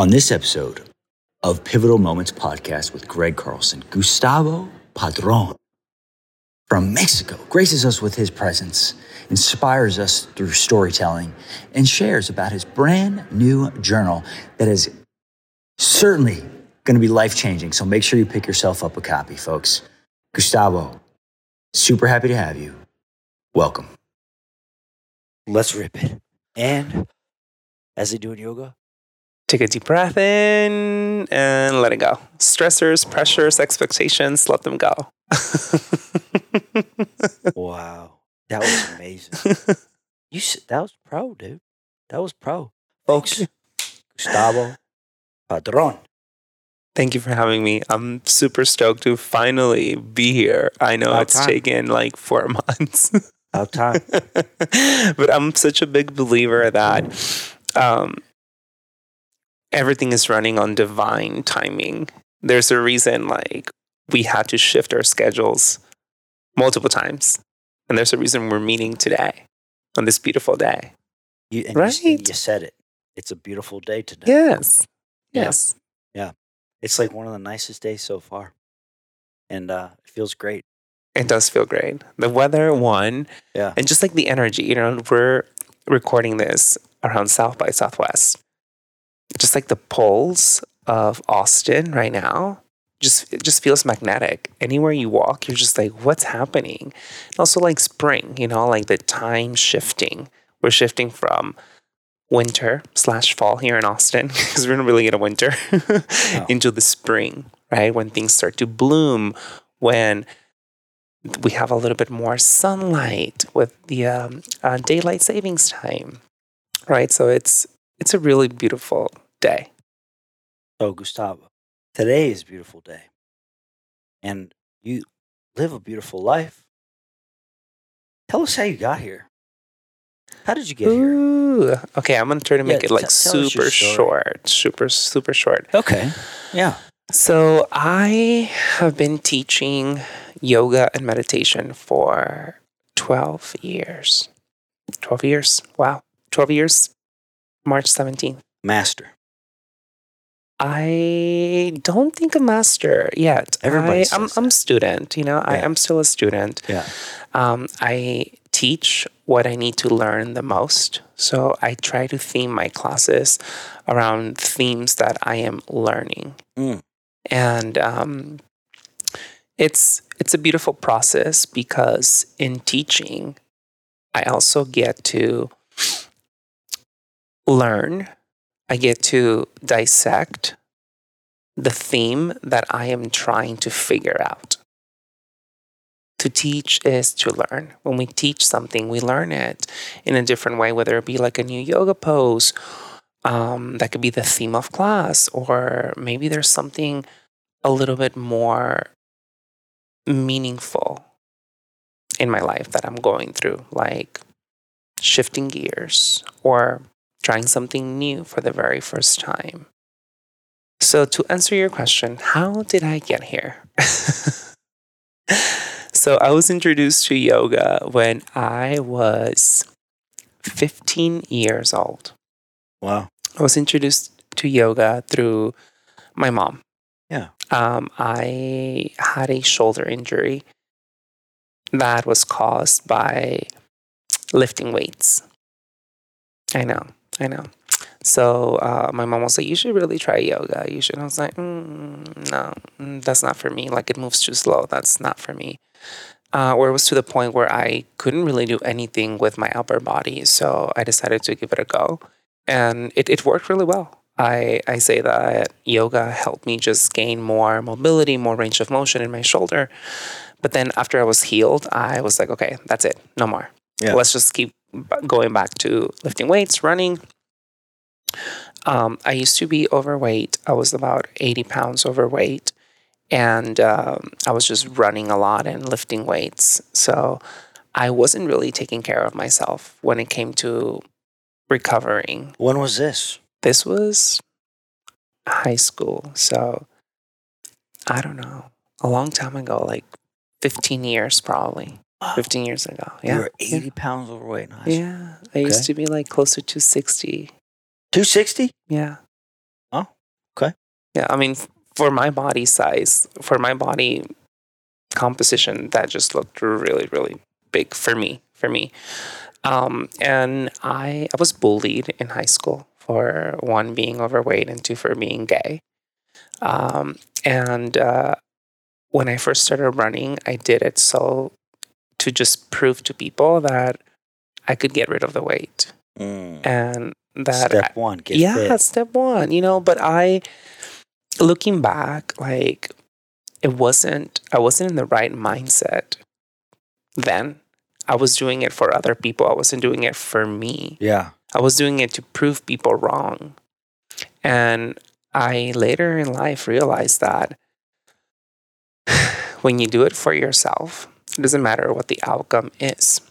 On this episode of Pivotal Moments podcast with Greg Carlson, Gustavo Padron from Mexico graces us with his presence, inspires us through storytelling, and shares about his brand new journal that is certainly going to be life changing. So make sure you pick yourself up a copy, folks. Gustavo, super happy to have you. Welcome. Let's rip it. And as they do in yoga, Take a deep breath in and let it go. Stressors, pressures, expectations, let them go. wow, that was amazing. you s- that was pro, dude. That was pro, folks. Gustavo Padron. Thank you for having me. I'm super stoked to finally be here. I know About it's time. taken like four months. About time. but I'm such a big believer that um, everything is running on divine timing. There's a reason, like, we had to shift our schedules multiple times. And there's a reason we're meeting today on this beautiful day. You, and you Right. you said it. It's a beautiful day today. Yes. Yeah. Yes. Yeah. It's like one of the nicest days so far, and uh, it feels great. It does feel great. The weather, one, Yeah. and just like the energy, you know, we're recording this around South by Southwest. Just like the poles of Austin right now, just it just feels magnetic. Anywhere you walk, you're just like, what's happening? And also like spring, you know, like the time shifting. We're shifting from winter slash fall here in Austin because we're not really get a winter into the spring, right? When things start to bloom, when we have a little bit more sunlight with the um, uh, daylight savings time, right? So it's it's a really beautiful day. So, Gustavo, today is a beautiful day, and you live a beautiful life. Tell us how you got here. How did you get here? Okay, I'm gonna try to make Yeah, it like t- tell us your super short, super super short. Okay. Yeah. So I have been teaching yoga and meditation for 12 years. 12 years. Wow. 12 years. March 17th. Master. I don't think a master yet. Everybody I, says I'm, student, you know, I, Yeah. I'm still a student. Yeah. Um, I teach what I need to learn the most. So I try to theme my classes around themes that I am learning. Mm. And um, it's it's a beautiful process because in teaching, I also get to learn. I get to dissect the theme that I am trying to figure out. To teach is to learn. When we teach something, we learn it in a different way, whether it be like a new yoga pose, um, that could be the theme of class, or maybe there's something a little bit more meaningful in my life that I'm going through, like shifting gears or trying something new for the very first time. So, to answer your question, how did I get here? so, I was introduced to yoga when I was 15 years old. Wow. I was introduced to yoga through my mom. Yeah. Um, I had a shoulder injury that was caused by lifting weights. I know, I know. So uh, my mom was like, "You should really try yoga. You should." I was like, mm, "No, mm, that's not for me. Like it moves too slow. That's not for me." Uh, where it was to the point where I couldn't really do anything with my upper body. So I decided to give it a go, and it, it worked really well. I, I say that yoga helped me just gain more mobility, more range of motion in my shoulder. But then after I was healed, I was like, okay, that's it, no more. Yeah. Let's just keep going back to lifting weights, running. Um, I used to be overweight. I was about 80 pounds overweight. And um, I was just running a lot and lifting weights. So I wasn't really taking care of myself when it came to recovering. When was this? This was high school. So I don't know, a long time ago, like 15 years probably. Wow. 15 years ago. Yeah. You Yeah. were 80 pounds overweight school. Yeah. I used to be like closer to 60. 260? Yeah. Oh. Okay. Yeah, I mean, for my body size, for my body composition, that just looked really, really big for me. For me, um, and I I was bullied in high school for one being overweight and two for being gay. Um, and uh, when I first started running, I did it so to just prove to people that I could get rid of the weight Mm. and that Step one, get yeah, fit. step one, you know, but I looking back, like it wasn't I wasn't in the right mindset then. I was doing it for other people. I wasn't doing it for me. Yeah. I was doing it to prove people wrong. And I later in life realized that when you do it for yourself, it doesn't matter what the outcome is.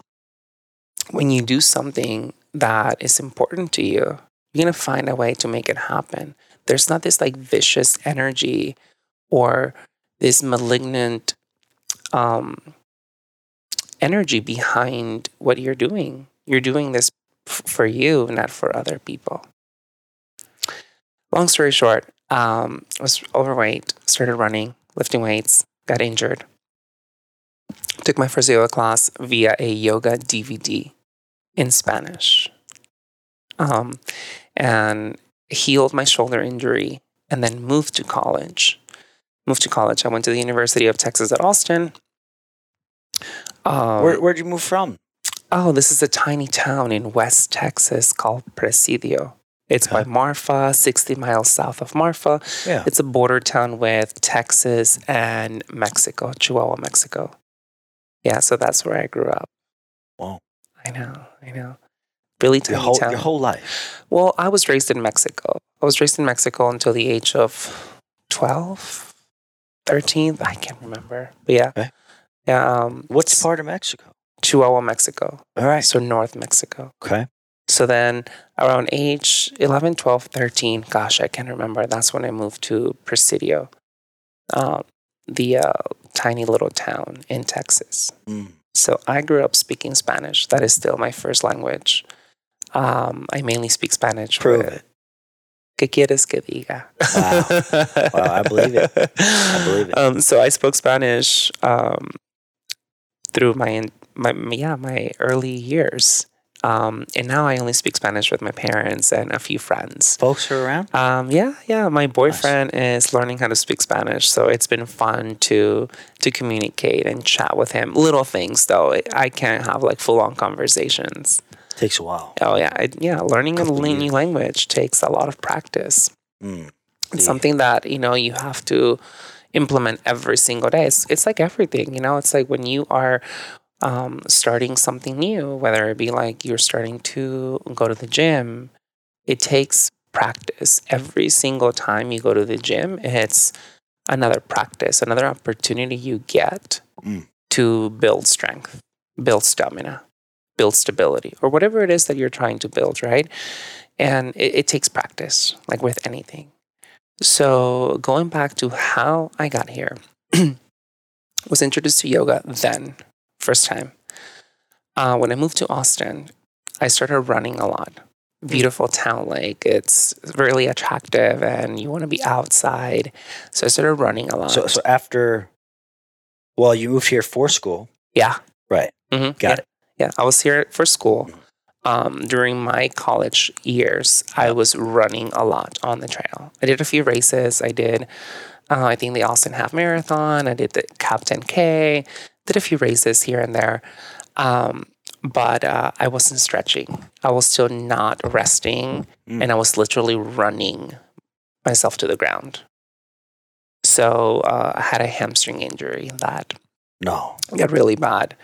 When you do something that is important to you, you're going to find a way to make it happen. There's not this like vicious energy or this malignant um, energy behind what you're doing. You're doing this f- for you, not for other people. Long story short, um, was overweight, started running, lifting weights, got injured. Took my first yoga class via a yoga DVD in Spanish. Um, and healed my shoulder injury and then moved to college. Moved to college. I went to the University of Texas at Austin. Um, Where, where'd you move from? Oh, this is a tiny town in West Texas called Presidio. It's by Marfa, 60 miles south of Marfa. Yeah. It's a border town with Texas and Mexico, Chihuahua, Mexico. Yeah, so that's where I grew up. Wow. I know, I know. Really tiny Your whole, town. your whole life. Well, I was raised in Mexico. I was raised in Mexico until the age of 12, 13. I can't remember. But yeah. Okay. Yeah. Um, What's part of Mexico? Chihuahua, Mexico. All right. So North Mexico. Okay. So then around age 11, 12, 13, gosh, I can't remember. That's when I moved to Presidio, um, the uh, tiny little town in Texas. Mm. So I grew up speaking Spanish. That is still my first language. Um, I mainly speak Spanish. Prove it. ¿Qué quieres que diga? Wow. Wow, I believe it. I believe it. Um, so I spoke Spanish um, through my, my yeah my early years, um, and now I only speak Spanish with my parents and a few friends. Folks are around? Um, yeah, yeah. My boyfriend is learning how to speak Spanish, so it's been fun to to communicate and chat with him. Little things though, I can't have like full on conversations. Takes a while. Oh yeah, I, yeah. Learning a new language takes a lot of practice. Mm. It's Yeah. something that you know you have to implement every single day. It's, it's like everything, you know. It's like when you are um, starting something new, whether it be like you're starting to go to the gym, it takes practice. Every single time you go to the gym, it's another practice, another opportunity you get Mm. to build strength, build stamina, build stability, or whatever it is that you're trying to build, right? And it, it takes practice, like with anything. So going back to how I got here, was introduced to yoga then, first time. Uh, when I moved to Austin, I started running a lot. Beautiful town, like it's really attractive, and you want to be outside. So I started running a lot. So, so after, well, you moved here for school. yeah, Right. Mm-hmm. Got it. Yeah, I was here for school. Um, during my college years, I was running a lot on the trail. I did a few races. I did, uh, I think, the Austin Half Marathon. I did the Cap 10K. Did a few raises here and there. Um, but uh, I wasn't stretching. I was still not resting. Mm. And I was literally running myself to the ground. So uh, I had a hamstring injury that No. got really bad.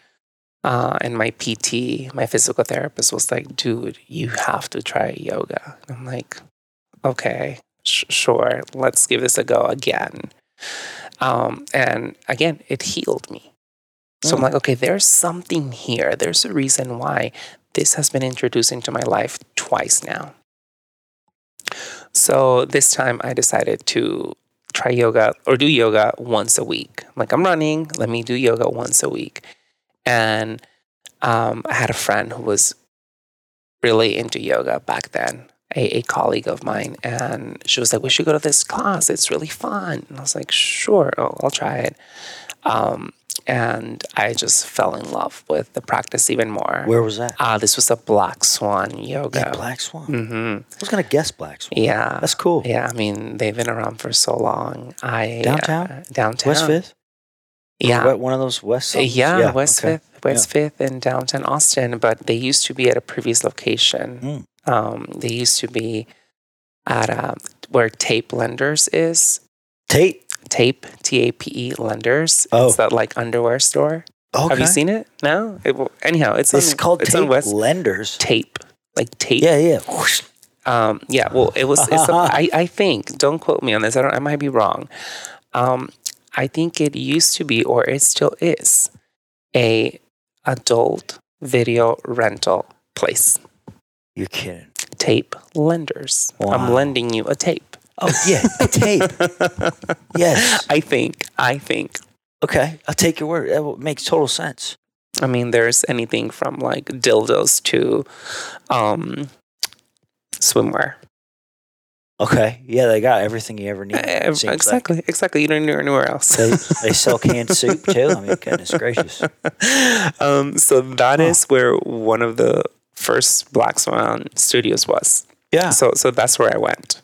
Uh, and my PT, my physical therapist, was like, dude, you have to try yoga. And I'm like, okay, sh- sure, let's give this a go again. Um, and again, it healed me. So I'm Mm. like, okay, there's something here. There's a reason why this has been introduced into my life twice now. So this time I decided to try yoga or do yoga once a week. Like I'm running, let me do yoga once a week. And um, I had a friend who was really into yoga back then. a, a colleague of mine, and she was like, "We should go to this class. It's really fun." And I was like, "Sure, I'll, I'll try it." Um, and I just fell in love with the practice even more. Where was that? Uh, this was a Black Swan yoga. Yeah, Black Swan. hmm I was gonna guess Black Swan. Yeah, That's cool. yeah. I mean, they've been around for so long. I Downtown? uh, downtown, West Fifth. Yeah, What- one of those West. Uh, Suburbs? yeah, West okay. Fifth, West Fifth, in downtown Austin. But they used to be at a previous location. Mm. Um, they used to be at uh, where Tape Lenders is. Tate. Tape, T A P E Lenders. Oh. It's that like underwear store. Okay. Have you seen it? No. It, will- anyhow, it's It's on, called it's Tate on West Lenders. Tape, like tape. Yeah, yeah. Whoosh. Um, yeah, well, it was. It's a, I, I think. Don't quote me on this. I don't. I might be wrong. Um, I think it used to be, or it still is, a adult video rental place. You're kidding. Tape lenders. I'm lending you a tape. Oh yeah, a tape. Yes. I think. I think. Okay, I'll take your word. That makes total sense. I mean, there's anything from like dildos to um, swimwear. Okay. Yeah, they got everything you ever need. It seems like. exactly. Exactly. You don't need anywhere else. They, they sell canned soup too. I mean, goodness gracious. um, so that Huh. is where one of the first Black Swan studios was. Yeah. So so that's where I went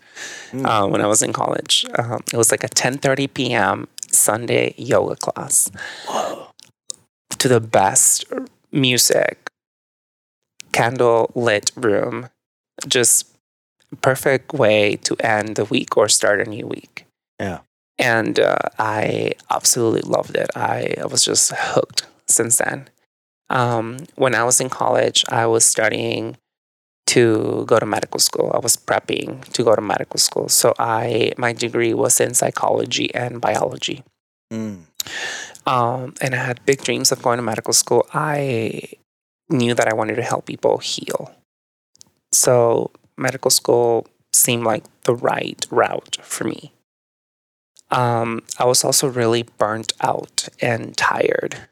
Mm. uh, when I was in college. Um, it was like a 10:30 p.m. Sunday yoga class Whoa. to the best music, candle lit room, just perfect way to end the week or start a new week. Yeah. And uh, I absolutely loved it. I, I was just hooked since then. Um, when I was in college, I was studying to go to medical school. I was prepping to go to medical school. So I my degree was in psychology and biology. Mm. Um, and I had big dreams of going to medical school. I knew that I wanted to help people heal. So medical school seemed like the right route for me. Um, I was also really burnt out and tired.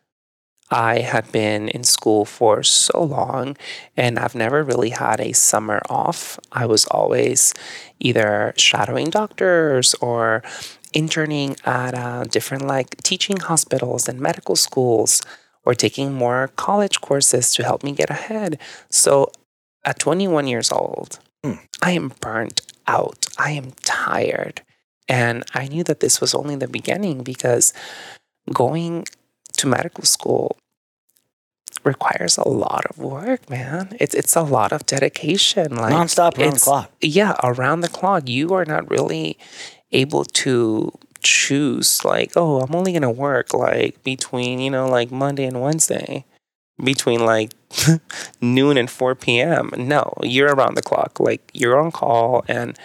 I had been in school for so long and I've never really had a summer off. I was always either shadowing doctors or interning at uh, different like teaching hospitals and medical schools or taking more college courses to help me get ahead. So at 21 years old, Hmm. I am burnt out. I am tired. And I knew that this was only the beginning because going to medical school requires a lot of work, man. It's it's a lot of dedication. Like Nonstop around the clock. yeah, around the clock. You are not really able to choose like, oh, I'm only gonna work like between, you know, like Monday and Wednesday. Between like noon and 4 p.m. No, you're around the clock. Like you're on call and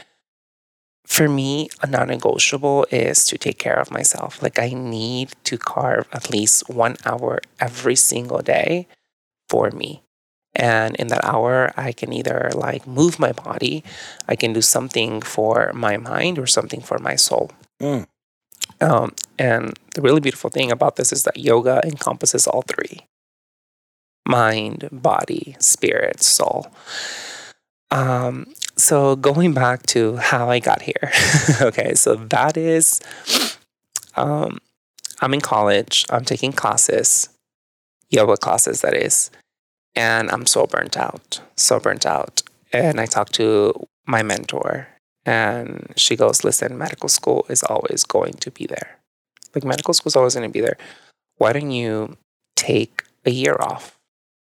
for me, a non negotiable is to take care of myself. Like, I need to carve at least one hour every single day for me. And in that hour, I can either like move my body, I can do something for my mind or something for my soul. Mm. Um, and the really beautiful thing about this is that yoga encompasses all three mind, body, spirit, soul. Um, so going back to how I got here. okay, so that is um I'm in college, I'm taking classes, yoga classes that is, and I'm so burnt out, so burnt out. And I talked to my mentor and she goes, "Listen, medical school is always going to be there. Like medical school is always going to be there. Why don't you take a year off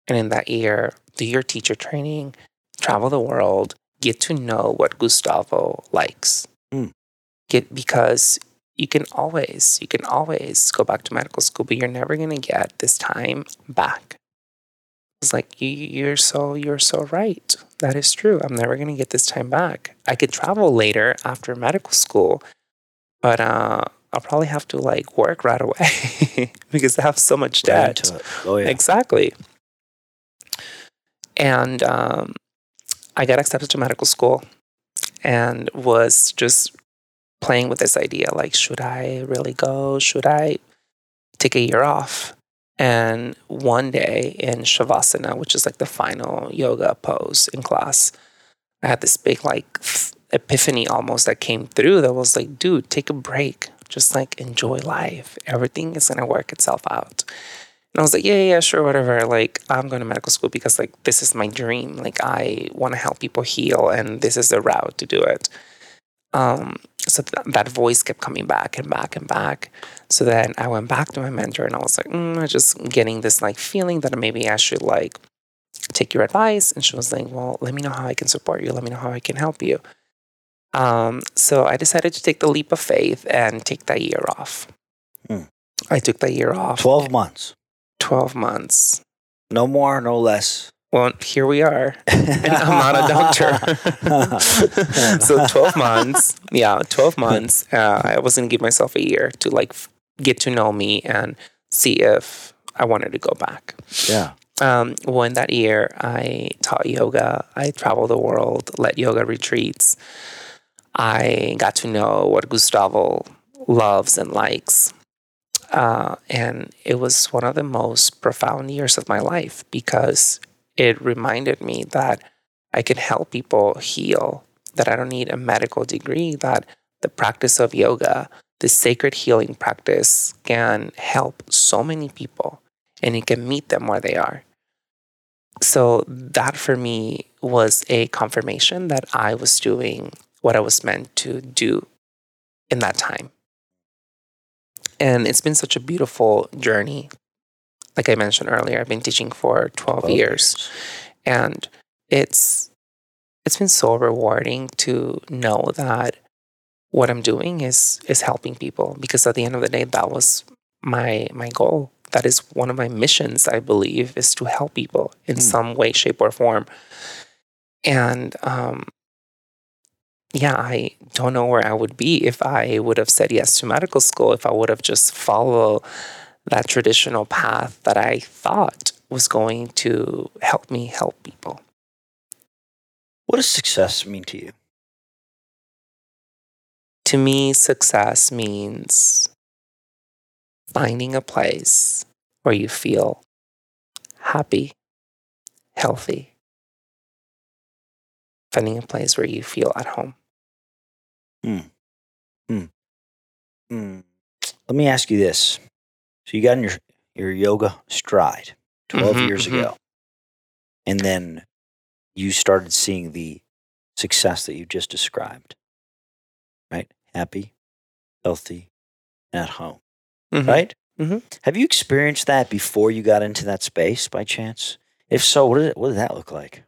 and in that year do your teacher training, travel the world, get to know what Gustavo likes. Mm. Get because you can always you can always go back to medical school, but you're never gonna get this time back. It's like you you're so you're so right. That is true. I'm never gonna get this time back. I could travel later after medical school, but uh I'll probably have to like work right away because I have so much debt. it. Oh yeah. Exactly. And um, I got accepted to medical school and was just playing with this idea like, should I really go? Should I take a year off? And one day in Shavasana, which is like the final yoga pose in class, I had this big like epiphany almost that came through that was like, dude, take a break. Just like enjoy life. Everything is gonna work itself out. And I was like, yeah, yeah, sure, whatever. Like, I'm going to medical school because like this is my dream. Like, I want to help people heal, and this is the route to do it. Um, so th- that voice kept coming back and back and back. So then I went back to my mentor, and I was like, mm, I'm just getting this like feeling that maybe I should like take your advice. And she was like, well, let me know how I can support you. Let me know how I can help you. Um, so I decided to take the leap of faith and take that year off. Hmm. I took that year off. 12 months. 12 months. No more, no less. Well, here we are. And I'm not a doctor. so 12 months. Yeah, 12 months. Uh, I was going to give myself a year to like get to know me and see if I wanted to go back. yeah. Um, well, in that year, I taught yoga. I traveled the world, led yoga retreats. I got to know what Gustavo loves and likes. Uh, and it was one of the most profound years of my life because it reminded me that I can help people heal, that I don't need a medical degree, that the practice of yoga, this sacred healing practice, can help so many people and it can meet them where they are. So, that for me was a confirmation that I was doing what I was meant to do in that time. And it's been such a beautiful journey. Like I mentioned earlier, I've been teaching for 12, 12 years. and it's it's been so rewarding to know that what I'm doing is is helping people. Because at the end of the day that was my my goal. That is one of my missions I believe is to help people in Mm. some way shape or form. And um yeah I don't know where I would be if I would have said yes to medical school if I would have just followed that traditional path that I thought was going to help me help people What does success mean to you? to me, success means finding a place where you feel happy, healthy, finding a place where you feel at home. Mm. Let me ask you this. So you got in your, your yoga stride 12 Mhm, years mhm. ago. And then you started seeing the success that you just described, right? Happy, healthy, at home, Mhm. right? Mhm. Have you experienced that before you got into that space by chance? If so, what did, it, what did that look like?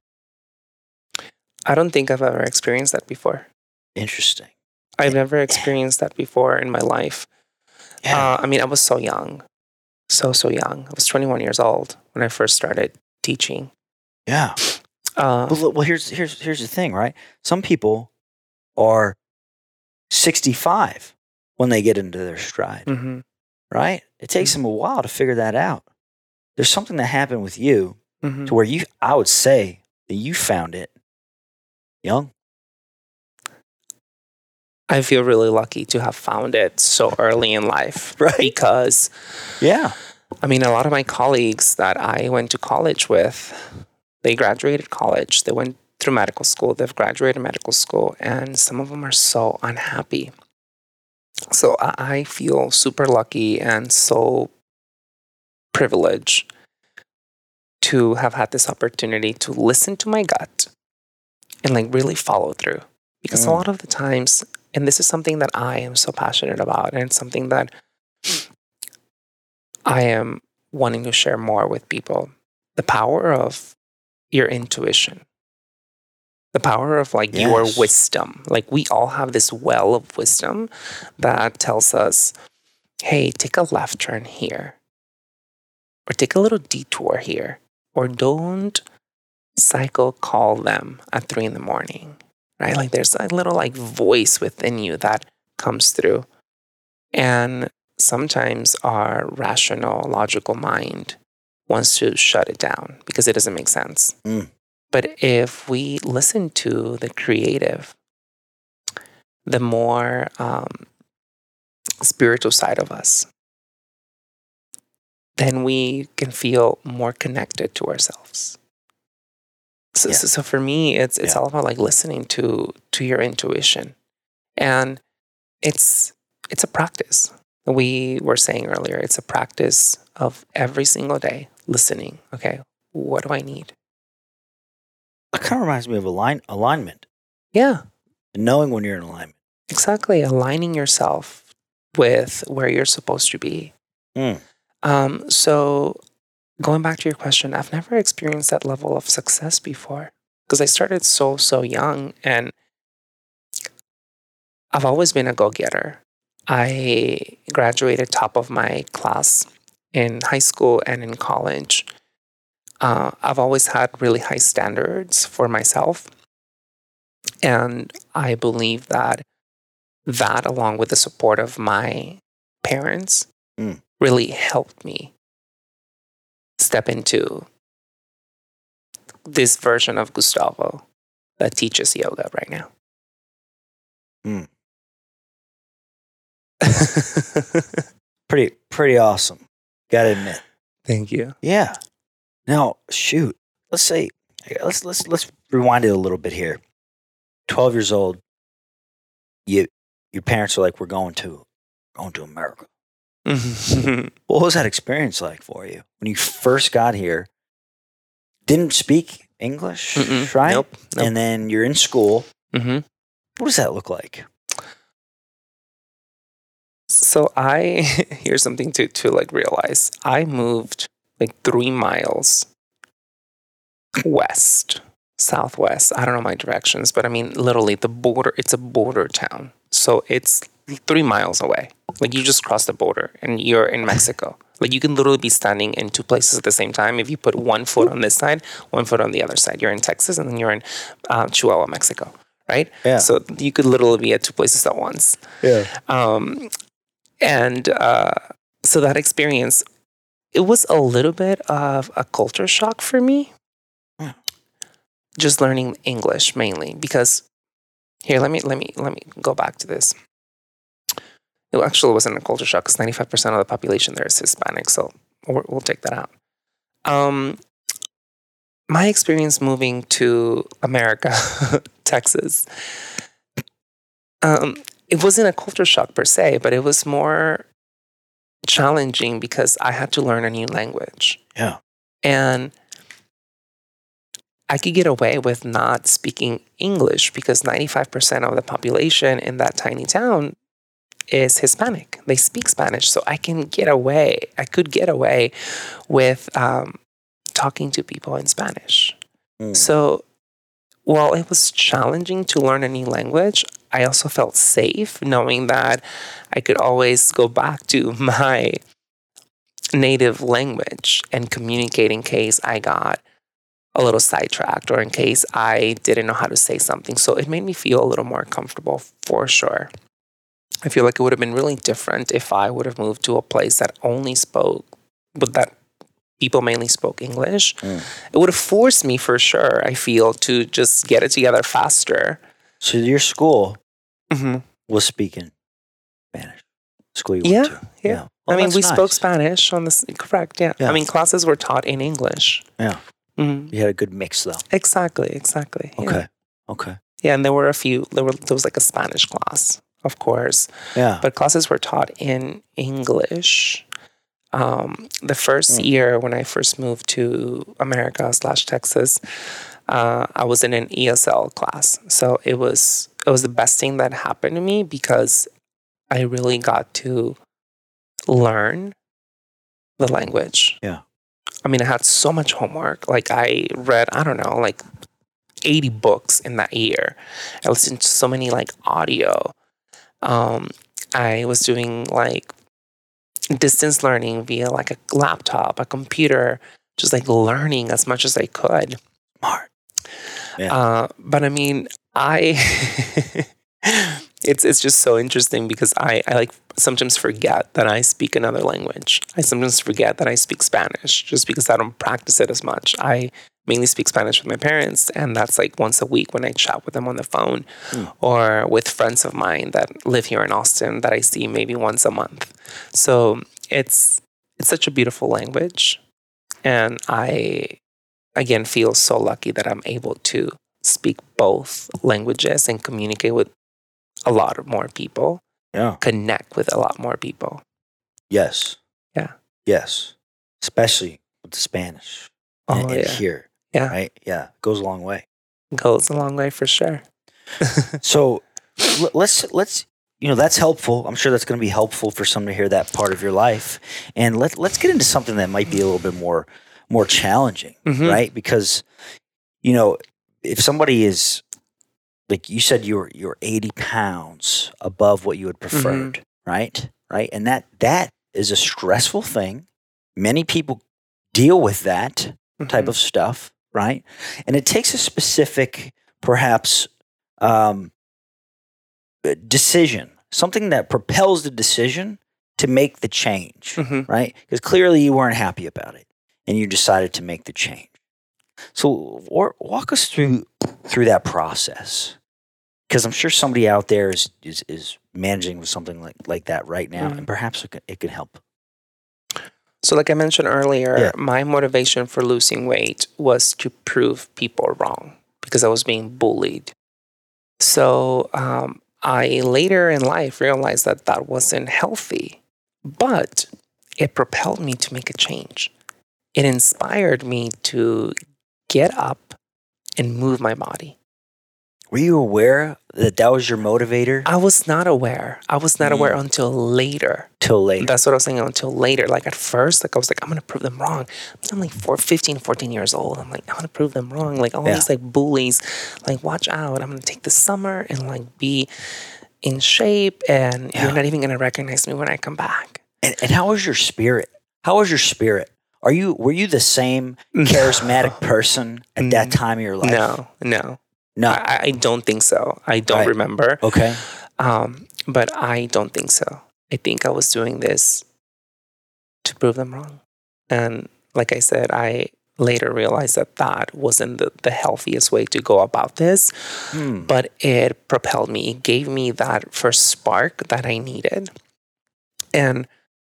I don't think I've ever experienced that before. Interesting. I've never experienced that before in my life. Uh, I mean, I was so young, so, so young. I was 21 years old when I first started teaching. yeah. Uh, Well, well, here's here's here's the thing, right? Some people are 65 when they get into their stride, mhm, right? It takes them a while to figure that out. There's something that happened with you mhm. to where you, I would say that you found it young. I feel really lucky to have found it so early in life. Right. Because Yeah. I mean, a lot of my colleagues that I went to college with, they graduated college, they went through medical school, they've graduated medical school, and some of them are so unhappy. So I feel super lucky and so privileged to have had this opportunity to listen to my gut and like really follow through. Because a Mm. lot of the times, and this is something that I am so passionate about, and it's something that I am wanting to share more with people. The power of your intuition, the power of like your wisdom. Like we all have this well of wisdom that tells us, hey, take a left turn here, or take a little detour here, or don't cycle call them at three in the morning, right? Like there's a little like voice within you that comes through. And sometimes our rational, logical mind wants to shut it down because it doesn't make sense. Mm. But if we listen to the creative, the more um, spiritual side of us, then we can feel more connected to ourselves. So, Yeah. so, so for me, it's it's Yeah. all about like listening to to your intuition, and it's it's a practice. We were saying earlier, it's a practice of every single day listening. Okay, what do I need? It kind of reminds me of align alignment Yeah, and knowing when you're in alignment. exactly. Aligning yourself with where you're supposed to be. Mm. Um, so going back to your question, I've never experienced that level of success before because I started so, so young and I've always been a go getter. I graduated top of my class in high school and in college. Uh, I've always had really high standards for myself. And I believe that that, along with the support of my parents, Mm. really helped me step into this version of Gustavo that teaches yoga right now. Mm. Pretty pretty awesome. Gotta admit. Thank you. Yeah. Now, shoot. Let's say let's let's let's rewind it a little bit here. Twelve years old. You your parents are like, we're going to going to America. What was that experience like for you when you first got here? Didn't speak English, Mm-mm. right? Nope. nope. And then you're in school. hmm What does that look like? So I here's something to to like realize. I moved like three miles west, southwest. I don't know my directions, but I mean literally the border. It's a border town, so it's three miles away. Like you just cross the border and you're in Mexico. Like you can literally be standing in two places at the same time. If you put one foot on this side, one foot on the other side, you're in Texas and then you're in uh, Chihuahua, Mexico, right? Yeah. So you could literally be at two places at once. Yeah. Um, and uh, so that experience, it was a little bit of a culture shock for me. Hmm. Just learning English mainly because here, let me let me let me go back to this. It actually wasn't a culture shock because ninety five percent of the population there is Hispanic, so we'll, we'll take that out. Um, my experience moving to America, Texas, um, it wasn't a culture shock per se, but it was more challenging because I had to learn a new language. Yeah. And I could get away with not speaking English because 95% of the population in that tiny town is Hispanic. They speak Spanish. So I can get away, I could get away with um, talking to people in Spanish. Mm. So while it was challenging to learn a new language, I also felt safe knowing that I could always go back to my native language and communicate in case I got a little sidetracked or in case I didn't know how to say something. So it made me feel a little more comfortable for sure. I feel like it would have been really different if I would have moved to a place that only spoke, but that people mainly spoke English. Mm. It would have forced me for sure, I feel, to just get it together faster. So your school Mm-hmm. was speaking Spanish. School you Yeah, went to. yeah. Well, I mean, we nice. spoke Spanish on this, correct? Yeah. Yeah. I mean, classes were taught in English. Yeah. Hmm You had a good mix though. Exactly, exactly. yeah. Okay. Okay. Yeah, and there were a few. There were there was like a Spanish class, of course, Yeah. but classes were taught in English. Um, the first Mm. year when I first moved to America slash Texas, uh, I was in an ESL class, so it was it was the best thing that happened to me because I really got to learn the language. Yeah. I mean, I had so much homework. Like I read, I don't know, like 80 books in that year. I listened to so many like audio. Um, I was doing like distance learning via like a laptop, a computer, just like learning as much as I could. Smart. Yeah. Uh, but I mean, I it's it's just so interesting because I, I like sometimes forget that I speak another language. I sometimes forget that I speak Spanish just because I don't practice it as much. I mainly speak Spanish with my parents, and that's like once a week when I chat with them on the phone Mm. or with friends of mine that live here in Austin that I see maybe once a month. So it's it's such a beautiful language, and I again feel so lucky that I'm able to speak both languages and communicate with a lot more people, Yeah. connect with a lot more people. Yes. Yeah. Yes. Especially with the Spanish. Oh and, and yeah, here. Yeah. Right. Yeah. It goes a long way. goes a long way for sure. So l- let's let's you know that's helpful. I'm sure that's going to be helpful for some to hear that part of your life. And let let's get into something that might be a little bit more more challenging, Mhm. right? Because you know if somebody is like you said you're you're 80 pounds above what you had preferred, right? Right, and that that is a stressful thing. Many people deal with that type Mhm. of stuff, right? And it takes a specific, perhaps, um, uh, decision, something that propels the decision to make the change, Mhm. right? Because clearly you weren't happy about it, and you decided to make the change. So, or, walk us through through that process, because I'm sure somebody out there is is, is managing with something like like that right now, Mhm. and perhaps it can, it can help. So, like I mentioned earlier, Yeah. my motivation for losing weight was to prove people wrong because I was being bullied. So, um, I later in life realized that that wasn't healthy, but it propelled me to make a change. It inspired me to get up and move my body. Were you aware that that was your motivator I was not aware. I was not aware Mm. until later. till later? That's what I was saying until later. Like at first, like I was like, I'm gonna prove them wrong. I'm like four, 15, 14 years old. I'm like, I'm gonna prove them wrong. Like all Yeah. these like bullies, like watch out. I'm gonna take the summer and like be in shape and Yeah. you're not even gonna recognize me when I come back. And, and how was your spirit? How was your spirit? Are you were you the same charismatic person at that time of your life? No, no. no. I, I don't think so. I don't Right. remember. okay, Um, but I don't think so. I think I was doing this to prove them wrong. And like I said, I later realized that that wasn't the, the healthiest way to go about this, Hmm. but it propelled me. It gave me that first spark that I needed. And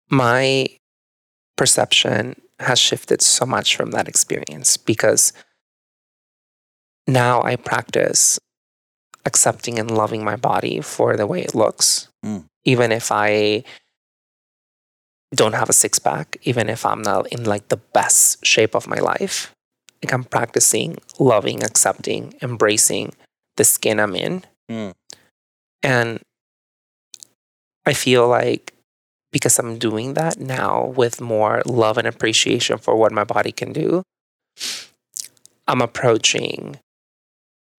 my perception has shifted so much from that experience because now I practice accepting and loving my body for the way it looks. Mm. Even if I don't have a six pack, even if I'm not in like the best shape of my life, like I'm practicing loving, accepting, embracing the skin I'm in. Mm. And I feel like because I'm doing that now with more love and appreciation for what my body can do, I'm approaching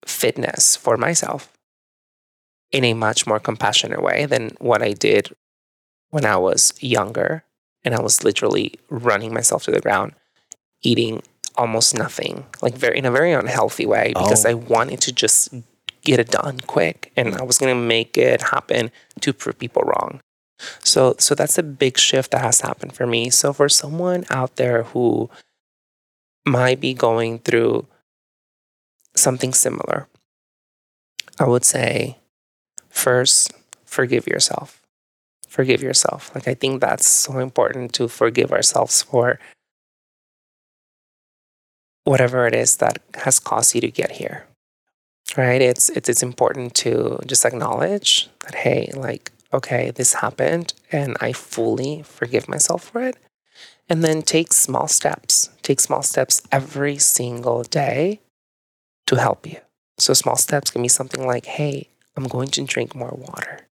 fitness for myself in a much more compassionate way than what I did when I was younger and I was literally running myself to the ground, eating almost nothing, like very in a very unhealthy way because Oh. I wanted to just get it done quick and I was going to make it happen to prove people wrong. So so that's a big shift that has happened for me. So for someone out there who might be going through something similar, I would say first forgive yourself. Forgive yourself. Like I think that's so important to forgive ourselves for whatever it is that has caused you to get here. Right? It's it's it's important to just acknowledge that hey, like okay, this happened and I fully forgive myself for it. And then take small steps. Take small steps every single day to help you. So small steps can be something like, hey, I'm going to drink more water.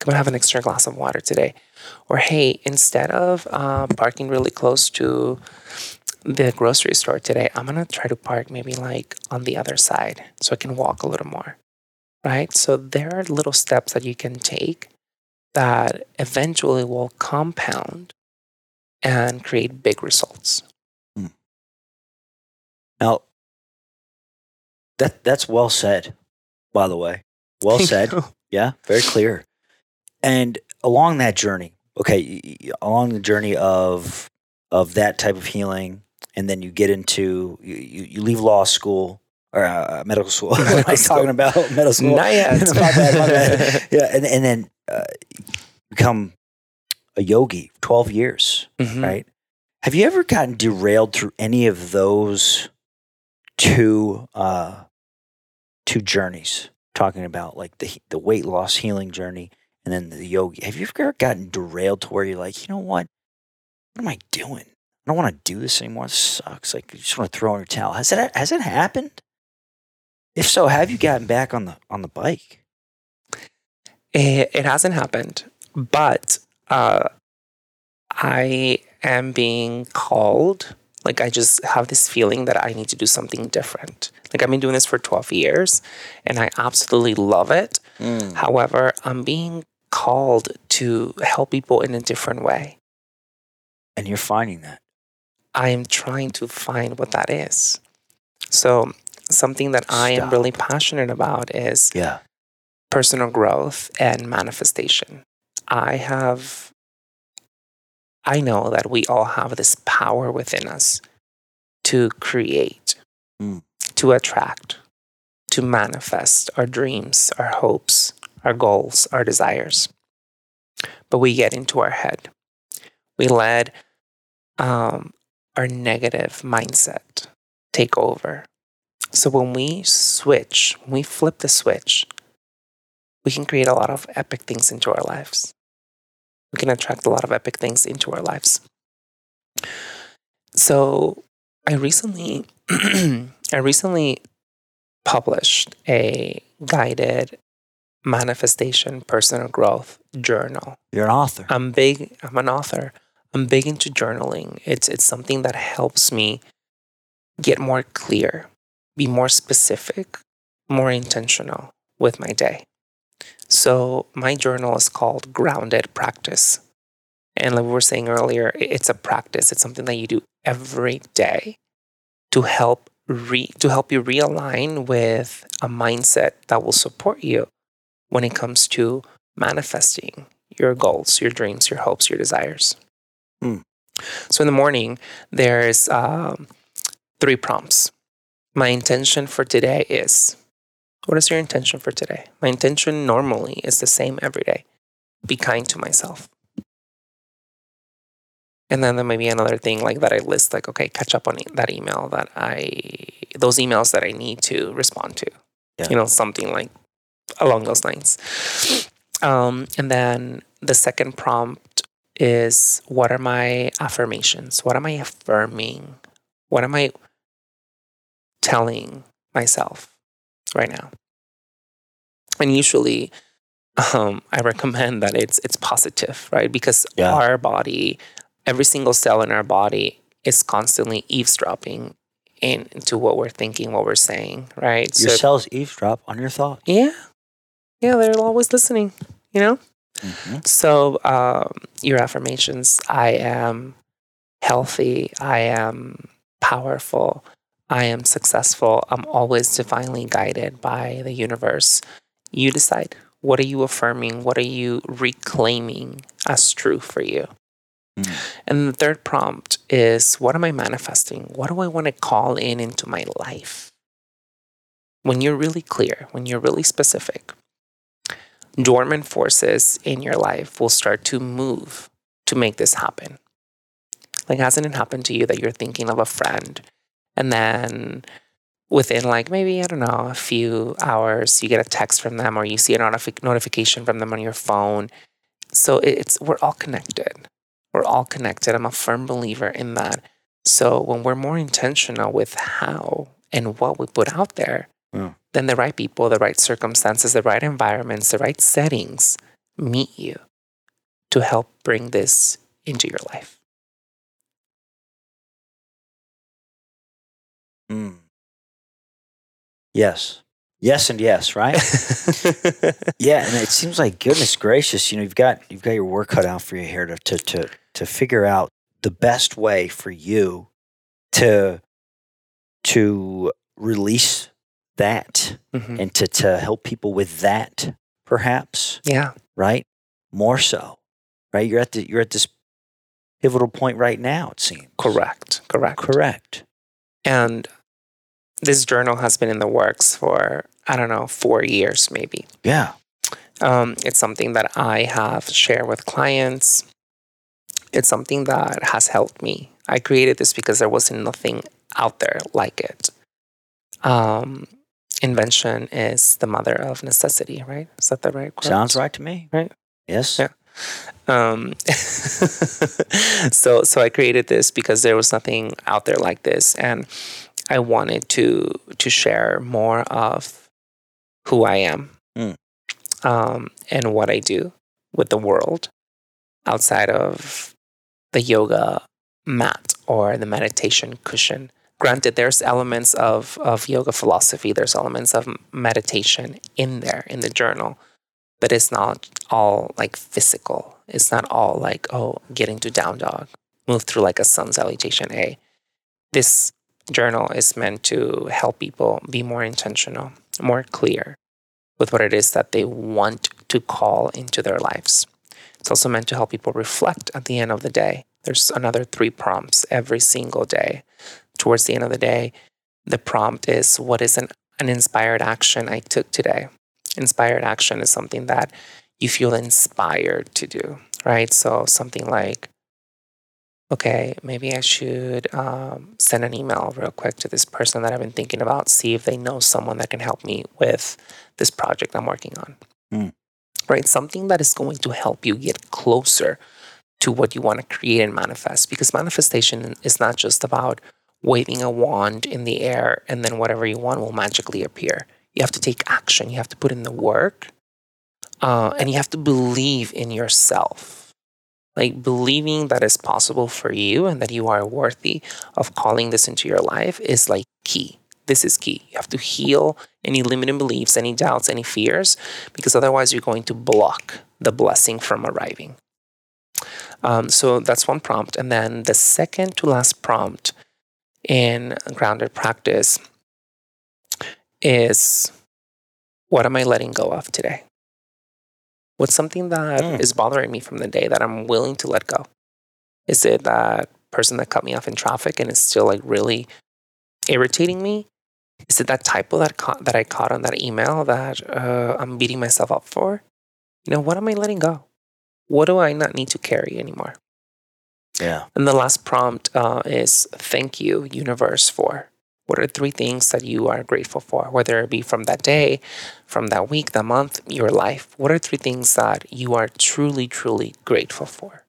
I'm to have an extra glass of water today. Or hey, instead of uh, parking really close to the grocery store today, I'm going to try to park maybe like on the other side so I can walk a little more. Right? So there are little steps that you can take that eventually will compound and create big results. Hmm. Now, that that's well said. By the way, well said. Yeah, very clear. And along that journey, okay, along the journey of of that type of healing, and then you get into you, you, you leave law school or uh, medical school. what am I talking about? Medical school. Not yet. my bad, my bad. Yeah, and and then uh, become a yogi. Twelve years, Mhm. right? Have you ever gotten derailed through any of those two uh, two journeys, talking about like the the weight loss healing journey and then the yogi. Have you ever gotten derailed to where you're like, you know what? What am I doing? I don't want to do this anymore. This sucks. Like you just want to throw in your towel. Has that has it happened? If so, have you gotten back on the on the bike? It, it hasn't happened, but uh, I am being called. Like I just have this feeling that I need to do something different. Like I've been doing this for 12 years and I absolutely love it. Mm. However, I'm being called to help people in a different way. And you're finding that. I am trying to find what that is. So, something that I am really passionate about is Yeah. personal growth and manifestation. I have, I know that we all have this power within us to create, Mm. to attract, to manifest our dreams, our hopes, our goals, our desires. But we get into our head. We let um, our negative mindset take over. So when we switch, when we flip the switch, we can create a lot of epic things into our lives. We can attract a lot of epic things into our lives. So I recently I recently published a guided manifestation personal growth journal. You're an author. I'm big I'm an author. I'm big into journaling. It's it's something that helps me get more clear, be more specific, more intentional with my day. So my journal is called Grounded Practice. And like we were saying earlier, it's a practice. It's something that you do every day to help re- to help you realign with a mindset that will support you when it comes to manifesting your goals, your dreams, your hopes, your desires. Hmm. So in the morning, there's um, three prompts. My intention for today is what is your intention for today? My intention normally is the same every day be kind to myself. And then there may be another thing like that I list, like, okay, catch up on that email that I, those emails that I need to respond to. Yeah. You know, something like along those lines. Um, and then the second prompt is what are my affirmations? What am I affirming? What am I telling myself right now? And usually, um, I recommend that it's it's positive, right? Because Yeah. our body, every single cell in our body is constantly eavesdropping in, into what we're thinking, what we're saying, right? Your So- cells eavesdrop on your thoughts. yeah, yeah, they're always listening, you know. Mhm. So um, your affirmations: I am healthy. I am powerful. I am successful. I'm always divinely guided by the universe. You decide. What are you affirming? What are you reclaiming as true for you? Mm. And the third prompt is what am I manifesting? What do I want to call in into my life? When you're really clear, when you're really specific, dormant forces in your life will start to move to make this happen. Like, hasn't it happened to you that you're thinking of a friend and then within like maybe, I don't know, a few hours, you get a text from them or you see a notifi- notification from them on your phone? So it's, we're all connected. We're all connected. I'm a firm believer in that. So when we're more intentional with how and what we put out there, Yeah. then the right people, the right circumstances, the right environments, the right settings meet you to help bring this into your life. Mm. Yes. Yes and yes, right? yeah, and it seems like goodness gracious, you know, you've got you've got your work cut out for you here to to to, to figure out the best way for you to to release that Mhm. and to to help people with that perhaps, Yeah. right? More so. Right? You're at the you're at this pivotal point right now, it seems. Correct. Correct. Correct. And this journal has been in the works for, I don't know, four years maybe. Yeah. Um, it's something that I have shared with clients. It's something that has helped me. I created this because there wasn't nothing out there like it. um, invention is the mother of necessity, right? Is that the right quote? Sounds right to me. Right. Yes. Yeah. Um, so so I created this because there was nothing out there like this, and I wanted to to share more of who I am Mm. um, and what I do with the world outside of the yoga mat or the meditation cushion. Granted, there's elements of, of yoga philosophy, there's elements of meditation in there in the journal, but it's not all like physical. It's not all like, oh, get into down dog, move through like a sun salutation A. This journal is meant to help people be more intentional, more clear with what it is that they want to call into their lives. It's also meant to help people reflect at the end of the day. There's another three prompts every single day. Towards the end of the day, the prompt is what is an, an inspired action I took today? Inspired action is something that you feel inspired to do, right? So something like, okay, maybe I should um, send an email real quick to this person that I've been thinking about, see if they know someone that can help me with this project I'm working on. Mm. Right? Something that is going to help you get closer to what you want to create and manifest. Because manifestation is not just about waving a wand in the air and then whatever you want will magically appear. You have to take action, you have to put in the work, uh, and you have to believe in yourself. Like believing that it's possible for you and that you are worthy of calling this into your life is like key. This is key. You have to heal any limiting beliefs, any doubts, any fears, because otherwise you're going to block the blessing from arriving. Um, so that's one prompt. And then the second to last prompt in grounded practice is what am I letting go of today? What's something that is Mm. bothering me from the day that I'm willing to let go? Is it that person that cut me off in traffic and is still like really irritating me? Is it that typo that caught, that I caught on that email that uh, I'm beating myself up for? You know, what am I letting go? What do I not need to carry anymore? Yeah. And the last prompt uh, is thank you, universe, for. What are three things that you are grateful for, whether it be from that day, from that week, that month, your life? What are three things that you are truly, truly grateful for?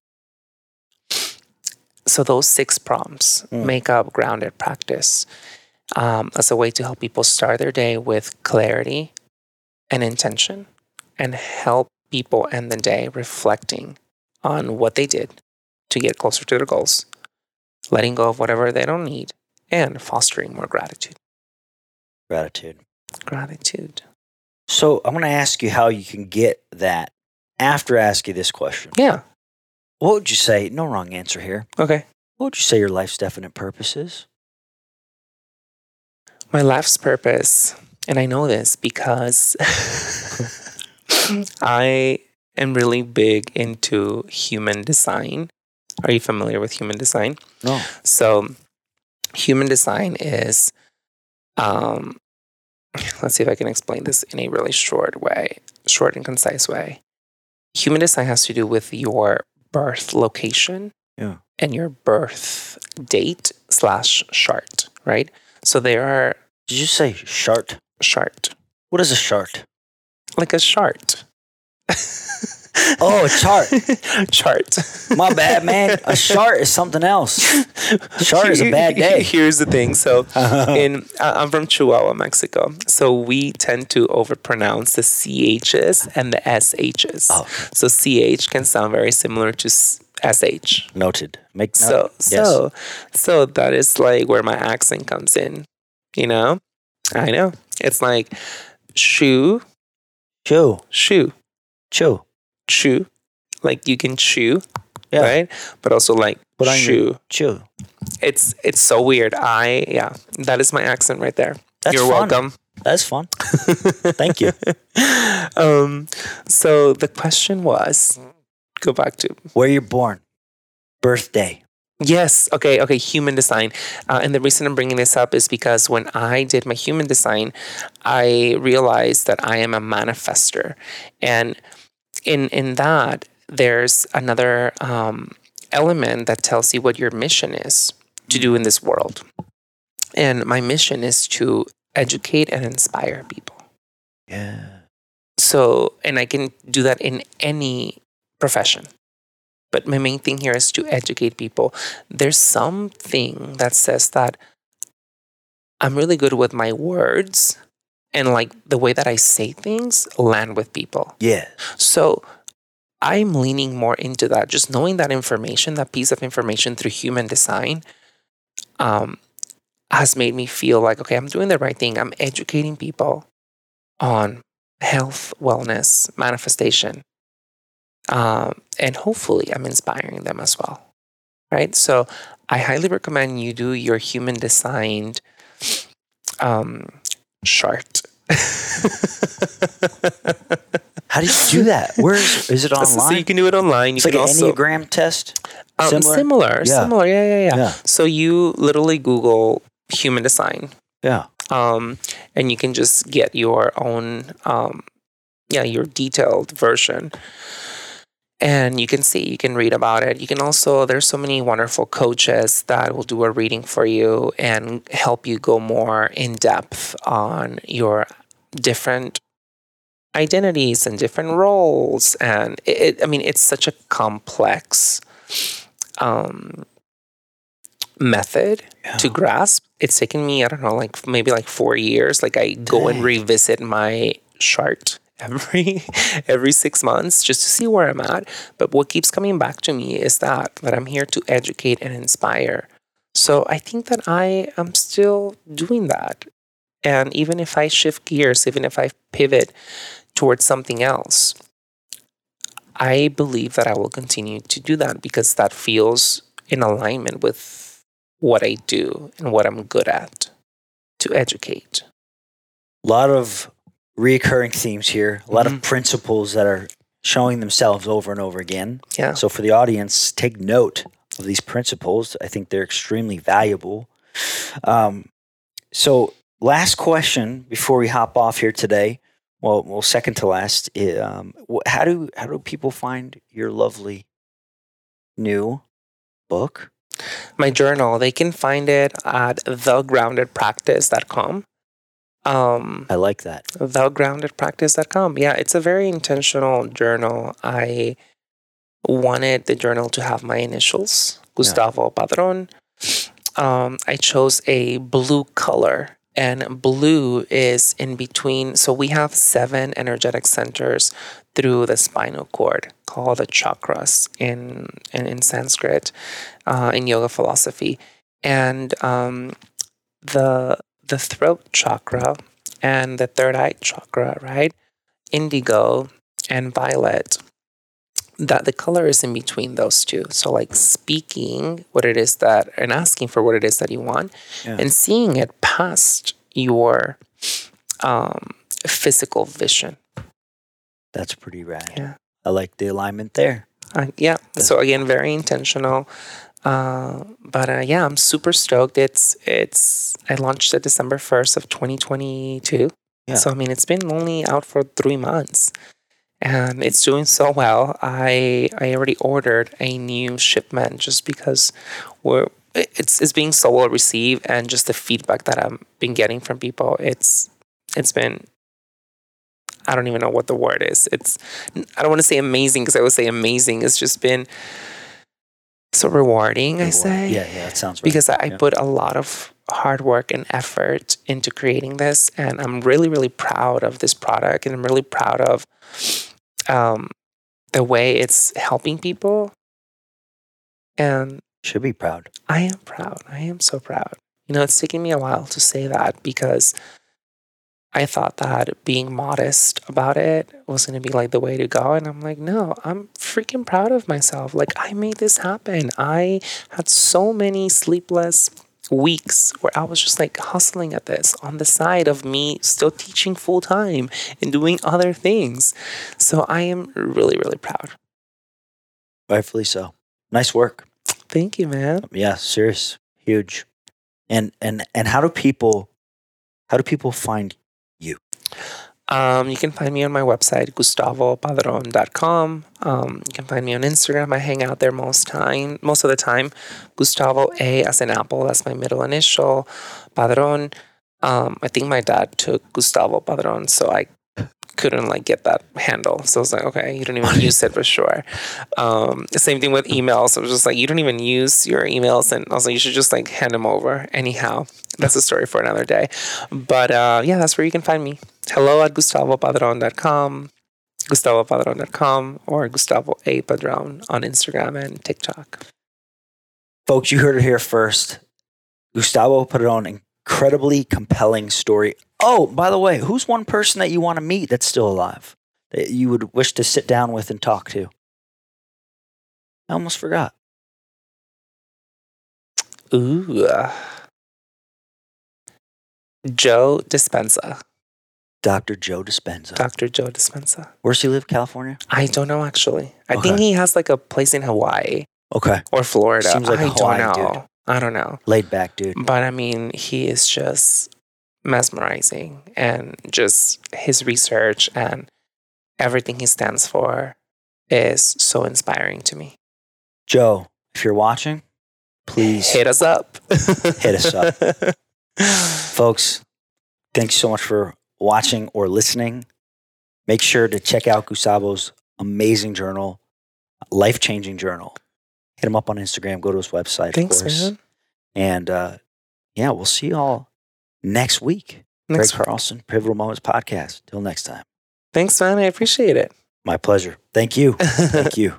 So, those six prompts Mm. make up grounded practice um, as a way to help people start their day with clarity and intention and help people end the day reflecting on what they did to get closer to their goals, letting go of whatever they don't need, and fostering more gratitude. Gratitude. Gratitude. So I'm going to ask you how you can get that after I ask you this question. Yeah. What would you say? No wrong answer here. Okay. What would you say your life's definite purpose is? My life's purpose, and I know this because I am really big into human design. Are you familiar with human design? No. So, human design is, um, let's see if I can explain this in a really short way, short and concise way. Human design has to do with your birth location Yeah. and your birth date slash chart, right? So there are Did you say chart? chart, What is a chart? like a chart. Oh, a chart. chart. My bad, man. A chart is something else. Chart is a bad day. Here's the thing. So, in uh, I'm from Chihuahua, Mexico. So we tend to overpronounce the ch's and the sh's. Oh. So ch can sound very similar to sh. Noted. Make So. Yes. so so that is like where my accent comes in. You know, I know. It's like shoe, chew, shoe, chew. Chew. Like you can chew, Yeah. right? But also like Put shoe. chew. It's it's so weird. I yeah, that is my accent right there. That's You're fun. welcome. That's fun. Thank you. um, so the question was, go back to Where you're born, birthday. yes, okay, okay, human design. Uh, and the reason I'm bringing this up is because when I did my human design, I realized that I am a manifester, and in in that there's another um, element that tells you what your mission is to do in this world. And my mission is to educate and inspire people. Yeah. So, and I can do that in any profession. But my main thing here is to educate people. There's something that says that I'm really good with my words and like the way that I say things land with people. Yeah. So I'm leaning more into that. Just knowing that information, that piece of information through human design, um, has made me feel like, okay, I'm doing the right thing. I'm educating people on health, wellness, manifestation. Um, and hopefully I'm inspiring them as well. Right. So I highly recommend you do your human designed um, chart. How do you do that? Where is, it So- So online? you can do it online. You it's like can an also Enneagram test. um, Similar? similar, Yeah. similar, yeah, yeah, yeah, Yeah. So you literally Google human design, Yeah. um, and you can just get your own, um, yeah, your detailed version. And you can see, you can read about it. You can also, there's so many wonderful coaches that will do a reading for you and help you go more in depth on your different identities and different roles. And it, it- I mean, it's such a complex um, method to grasp. It's taken me, I don't know, like maybe like four years. Like I go and revisit my chart every every six months just to see where I'm at. But what keeps coming back to me is that that I'm here to educate and inspire. So I think that I am still doing that. And even if I shift gears, even if I pivot towards something else, I believe that I will continue to do that because that feels in alignment with what I do and what I'm good at to educate. A lot of reoccurring themes here. A lot of Mhm. principles that are showing themselves over and over again. Yeah. So for the audience, take note of these principles. I think they're extremely valuable. Um, so last question before we hop off here today. Well, well, second to last. Um, how do how do people find your lovely new book? My journal, they can find it at thegroundedpractice.com. Um, I like that. thegroundedpractice.com. Yeah, it's a very intentional journal. I wanted the journal to have my initials, Gustavo Padron. Um, I chose a blue color, and blue is in between. So we have seven energetic centers through the spinal cord called the chakras in in, in Sanskrit, uh, in yoga philosophy, and um, the the throat chakra and the third eye chakra, right? Indigo and violet. That the color is in between those two. So, like speaking what it is that, and asking for what it is that you want, Yeah. and seeing it past your um, physical vision. That's pretty rad. Yeah. I like the alignment there. Uh, yeah. So again, very intentional. Uh, but uh, yeah, I'm super stoked. It's it's I launched it December first of 2022. Yeah. So I mean, it's been only out for three months, and it's doing so well. I I already ordered a new shipment just because we're it's it's being so well received, and just the feedback that I've been getting from people. It's it's been I don't even know what the word is. It's I don't want to say amazing because I would say amazing. It's just been so rewarding. I say Yeah, yeah, that sounds right. because I, I put a lot of hard work and effort into creating this, and I'm really really proud of this product, and I'm really proud of um, the way it's helping people. And should be proud. I am proud. I am so proud. You know, it's taken me a while to say that because I thought that being modest about it was going to be like the way to go. And I'm like, no, I'm freaking proud of myself. Like, I made this happen. I had so many sleepless weeks where I was just like hustling at this on the side of me still teaching full time and doing other things. So I am really, really proud. Rightfully so. Nice work. Thank you, man. Yeah, serious. Huge. And and and how do people how do people find Um, you can find me on my website, gustavopadron.com. Um, you can find me on Instagram. I hang out there most time, most of the time. Gustavo A as an apple, that's my middle initial. Padron. Um, I think my dad took Gustavo Padron, so I couldn't like get that handle. So I was like, okay, you don't even use it for sure. Um, same thing with emails. I was just like, you don't even use your emails, and I was like, you should just like hand them over. Anyhow, that's a story for another day. But uh, yeah, that's where you can find me. Hello at gustavopadron.com, gustavopadron.com, or Gustavo A Padron on Instagram and TikTok. Folks, you heard it here first. Gustavo Padron, incredibly compelling story. Oh, by the way, who's one person that you want to meet that's still alive that you would wish to sit down with and talk to? I almost forgot. Ooh. uh, Joe Dispenza. Dr. Joe Dispenza. Dr. Joe Dispenza. Where's he live? California? I don't know actually. I think he has like a place in Hawaii Okay. or Florida. Seems like I Hawaii, don't dude. I don't know. Laid back, dude. But I mean, he is just mesmerizing and just his research and everything he stands for is so inspiring to me. Joe, if you're watching, please, Hit us up. Hit us up. folks, thanks so much for watching or listening. Make sure to check out Gustavo's amazing journal, life changing journal. Hit him up on Instagram. Go to his website, Thanks, of course. man. And uh, yeah, we'll see you all next week. Next, Greg Carlson, Pivotal Moments Podcast. Till next time. thanks, man. I appreciate it. My pleasure. Thank you. Thank you.